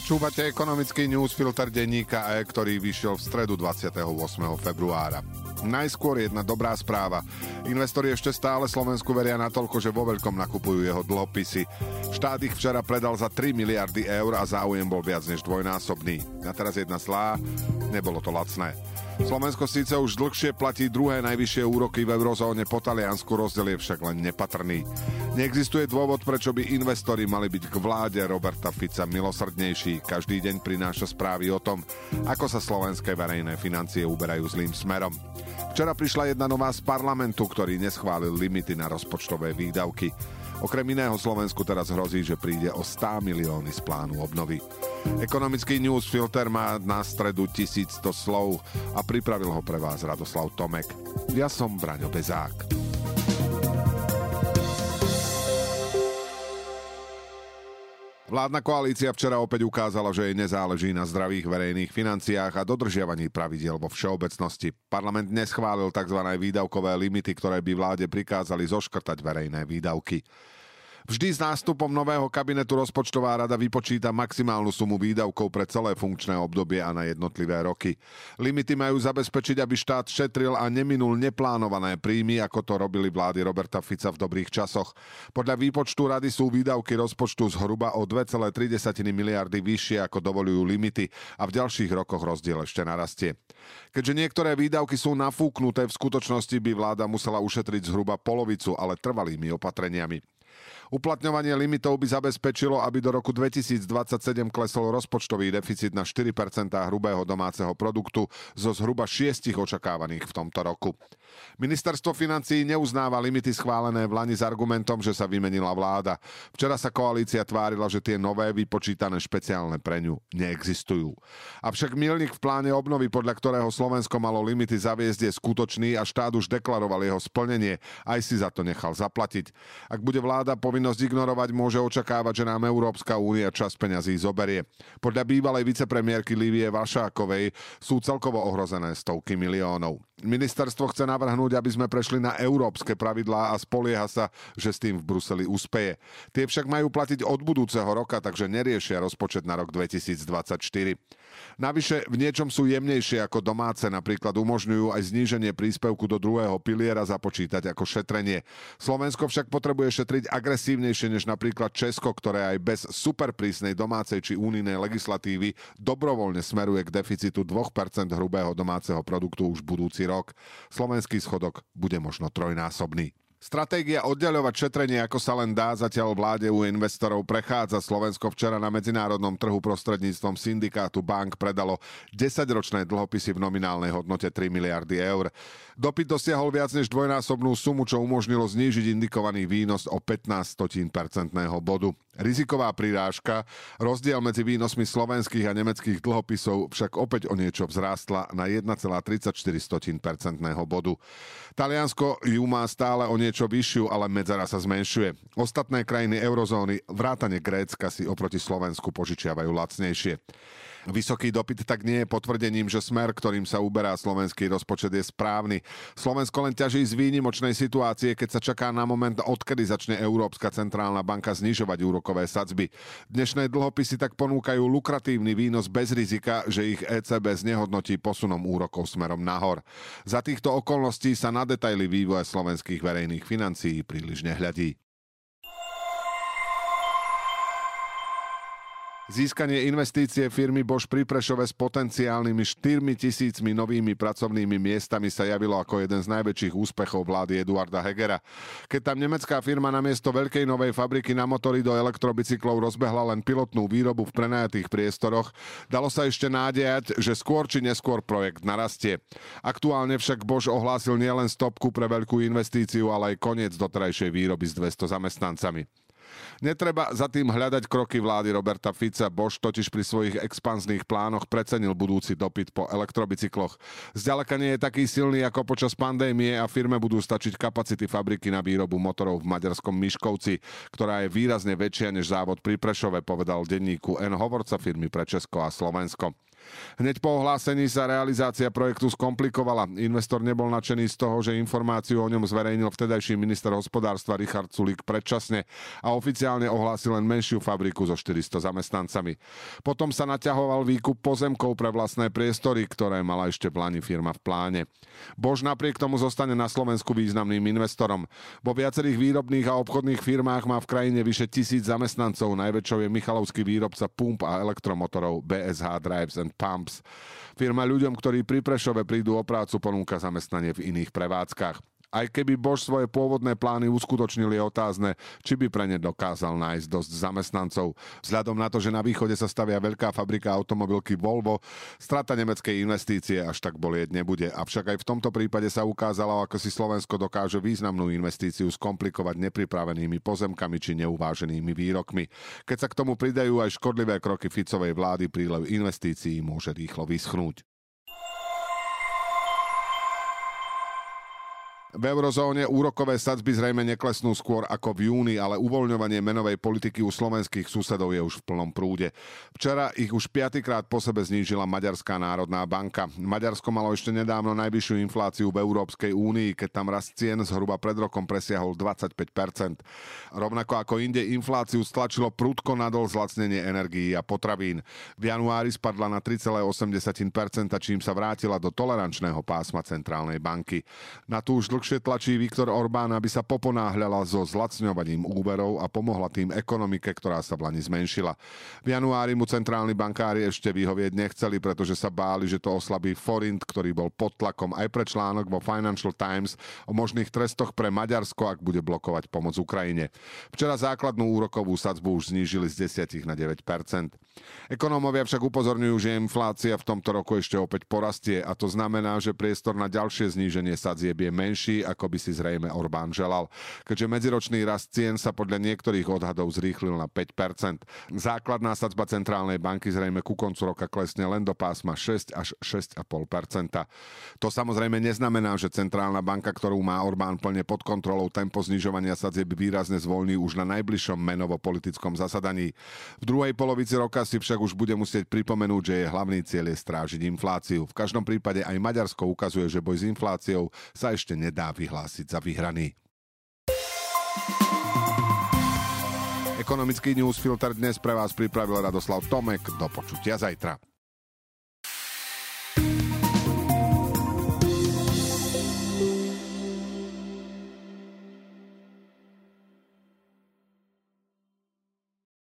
Počúvate ekonomický newsfilter denníka E, ktorý vyšiel v stredu 28. februára. Najskôr jedna dobrá správa. Investori ešte stále Slovensku veria natoľko, že vo veľkom nakupujú jeho dlhopisy. Štát ich včera predal za 3 miliardy eur a záujem bol viac než dvojnásobný. A teraz jedna zlá, nebolo to lacné. Slovensko síce už dlhšie platí druhé najvyššie úroky v eurozóne, po Taliansku rozdiel je však len nepatrný. Neexistuje dôvod, prečo by investori mali byť k vláde Roberta Fica milosrdnejší. Každý deň prináša správy o tom, ako sa slovenské verejné financie uberajú zlým smerom. Včera prišla jedna nová z parlamentu, ktorý neschválil limity na rozpočtové výdavky. Okrem iného Slovensku teraz hrozí, že príde o 100 milióny z plánu obnovy. Ekonomický newsfilter má na stredu 1100 slov a pripravil ho pre vás Radoslav Tomek. Ja som Braňo Bezák. Vládna koalícia včera opäť ukázala, že jej nezáleží na zdravých verejných financiách a dodržiavaní pravidiel vo všeobecnosti. Parlament neschválil tzv. výdavkové limity, ktoré by vláde prikázali zoškrtať verejné výdavky. Vždy s nástupom nového kabinetu rozpočtová rada vypočíta maximálnu sumu výdavkov pre celé funkčné obdobie a na jednotlivé roky. Limity majú zabezpečiť, aby štát šetril a neminul neplánované príjmy, ako to robili vlády Roberta Fica v dobrých časoch. Podľa výpočtu rady sú výdavky rozpočtu zhruba o 2,3 miliardy vyššie, ako dovolujú limity a v ďalších rokoch rozdiel ešte narastie. Keďže niektoré výdavky sú nafúknuté, v skutočnosti by vláda musela ušetriť zhruba polovicu, ale trvalými opatreniami. Uplatňovanie limitov by zabezpečilo, aby do roku 2027 klesol rozpočtový deficit na 4% hrubého domáceho produktu zo zhruba 6 očakávaných v tomto roku. Ministerstvo financí neuznáva limity schválené v Lani s argumentom, že sa vymenila vláda. Včera sa koalícia tvárila, že tie nové vypočítané špeciálne pre ňu neexistujú. Avšak milník v pláne obnovy, podľa ktorého Slovensko malo limity zaviesť, je skutočný a štát už deklaroval jeho splnenie, aj si za to nechal zaplatiť. Ak bude vláda povinná povinnosť ignorovať, môže očakávať, že nám Európska únia čas peňazí zoberie. Podľa bývalej vicepremiérky Lívie Vašákovej sú celkovo ohrozené stovky miliónov. Ministerstvo chce navrhnúť, aby sme prešli na európske pravidlá a spolieha sa, že s tým v Bruseli úspeje. Tie však majú platiť od budúceho roka, takže neriešia rozpočet na rok 2024. Navyše v niečom sú jemnejšie ako domáce, napríklad umožňujú aj zníženie príspevku do druhého piliera započítať ako šetrenie. Slovensko však potrebuje šetriť agresívnejšie než napríklad Česko, ktoré aj bez superprísnej domácej či únijnej legislatívy dobrovoľne smeruje k deficitu 2% hrubého domáceho produktu už budúci rok. Slovenský schodok bude možno trojnásobný. Stratégia oddeľovať šetrenie, ako sa len dá, zatiaľ vláde u investorov prechádza. Slovensko včera na medzinárodnom trhu prostredníctvom syndikátu bank predalo 10-ročné dlhopisy v nominálnej hodnote 3 miliardy eur. Dopyt dosiahol viac než dvojnásobnú sumu, čo umožnilo znížiť indikovaný výnos o 15 percentného bodu. Riziková prirážka, rozdiel medzi výnosmi slovenských a nemeckých dlhopisov však opäť o niečo vzrástla na 1,34 percentného bodu. Taliansko ju má stále o niečo vyššiu, ale medzera sa zmenšuje. Ostatné krajiny eurozóny, vrátane Grécka si oproti Slovensku požičiavajú lacnejšie. Vysoký dopyt tak nie je potvrdením, že smer, ktorým sa uberá slovenský rozpočet je správny. Slovensko len ťaží z výnimočnej situácie, keď sa čaká na moment, odkedy začne Európska centrálna banka znižovať úrokové sadzby. Dnešné dlhopisy tak ponúkajú lukratívny výnos bez rizika, že ich ECB znehodnotí posunom úrokov smerom nahor. Za týchto okolností sa na detaily vývoja slovenských verejných financií príliš nehľadí. Získanie investície firmy Bosch pri Prešove s potenciálnymi 4 tisícmi novými pracovnými miestami sa javilo ako jeden z najväčších úspechov vlády Eduarda Hegera. Keď tam nemecká firma namiesto veľkej novej fabriky na motory do elektrobicyklov rozbehla len pilotnú výrobu v prenajatých priestoroch, dalo sa ešte nádejať, že skôr či neskôr projekt narastie. Aktuálne však Bosch ohlásil nielen stopku pre veľkú investíciu, ale aj koniec doterajšej výroby s 200 zamestnancami. Netreba za tým hľadať kroky vlády Roberta Fica. Bož totiž pri svojich expanzných plánoch precenil budúci dopyt po elektrobicykloch. Zďaleka nie je taký silný ako počas pandémie a firme budú stačiť kapacity fabriky na výrobu motorov v maďarskom Miškovci, ktorá je výrazne väčšia než závod pri Prešove, povedal denníku N hovorca firmy pre Česko a Slovensko. Hneď po ohlásení sa realizácia projektu skomplikovala. Investor nebol nadšený z toho, že informáciu o ňom zverejnil vtedajší minister hospodárstva Richard Sulik predčasne a oficiálne ohlásil len menšiu fabriku so 400 zamestnancami. Potom sa naťahoval výkup pozemkov pre vlastné priestory, ktoré mala ešte v Lani firma v pláne. Bož napriek tomu zostane na Slovensku významným investorom. Vo viacerých výrobných a obchodných firmách má v krajine vyše tisíc zamestnancov. Najväčšou je Michalovský výrobca pump a elektromotorov BSH Drives and Pumps. Firma ľuďom, ktorí pri Prešove prídu o prácu, ponúka zamestnanie v iných prevádzkach. Aj keby Bož svoje pôvodné plány uskutočnili otázne, či by pre ne dokázal nájsť dosť zamestnancov. Vzhľadom na to, že na východe sa stavia veľká fabrika automobilky Volvo, strata nemeckej investície až tak bolieť nebude. Avšak aj v tomto prípade sa ukázalo, ako si Slovensko dokáže významnú investíciu skomplikovať nepripravenými pozemkami či neuváženými výrokmi. Keď sa k tomu pridajú aj škodlivé kroky Ficovej vlády, prílev investícií môže rýchlo vyschnúť. V eurozóne úrokové sadzby zrejme neklesnú skôr ako v júni, ale uvoľňovanie menovej politiky u slovenských susedov je už v plnom prúde. Včera ich už piatýkrát po sebe znížila Maďarská národná banka. Maďarsko malo ešte nedávno najvyššiu infláciu v Európskej únii, keď tam rast cien zhruba pred rokom presiahol 25%. Rovnako ako inde infláciu stlačilo prudko nadol zlacnenie energií a potravín. V januári spadla na 3,8%, čím sa vrátila do tolerančného pásma centrálnej banky. Na tú už dlhšie tlačí Viktor Orbán, aby sa poponáhľala so zlacňovaním úverov a pomohla tým ekonomike, ktorá sa v Lani zmenšila. V januári mu centrálni bankári ešte vyhovieť nechceli, pretože sa báli, že to oslabí forint, ktorý bol pod tlakom aj pre článok vo Financial Times o možných trestoch pre Maďarsko, ak bude blokovať pomoc Ukrajine. Včera základnú úrokovú sadzbu už znížili z 10 na 9% Ekonómovia však upozorňujú, že inflácia v tomto roku ešte opäť porastie a to znamená, že priestor na ďalšie zníženie sadzieb je menší vyšší, ako by si zrejme Orbán želal, keďže medziročný rast cien sa podľa niektorých odhadov zrýchlil na 5%. Základná sadzba centrálnej banky zrejme ku koncu roka klesne len do pásma 6 až 6,5%. To samozrejme neznamená, že centrálna banka, ktorú má Orbán plne pod kontrolou, tempo znižovania sadzieb výrazne zvolní už na najbližšom menovo-politickom zasadaní. V druhej polovici roka si však už bude musieť pripomenúť, že je hlavný cieľ je strážiť infláciu. V každom prípade aj Maďarsko ukazuje, že boj s infláciou sa ešte nedá dá vyhlásiť za vyhraný. Ekonomický newsfilter dnes pre vás pripravil Radoslav Tomek. Do počutia zajtra.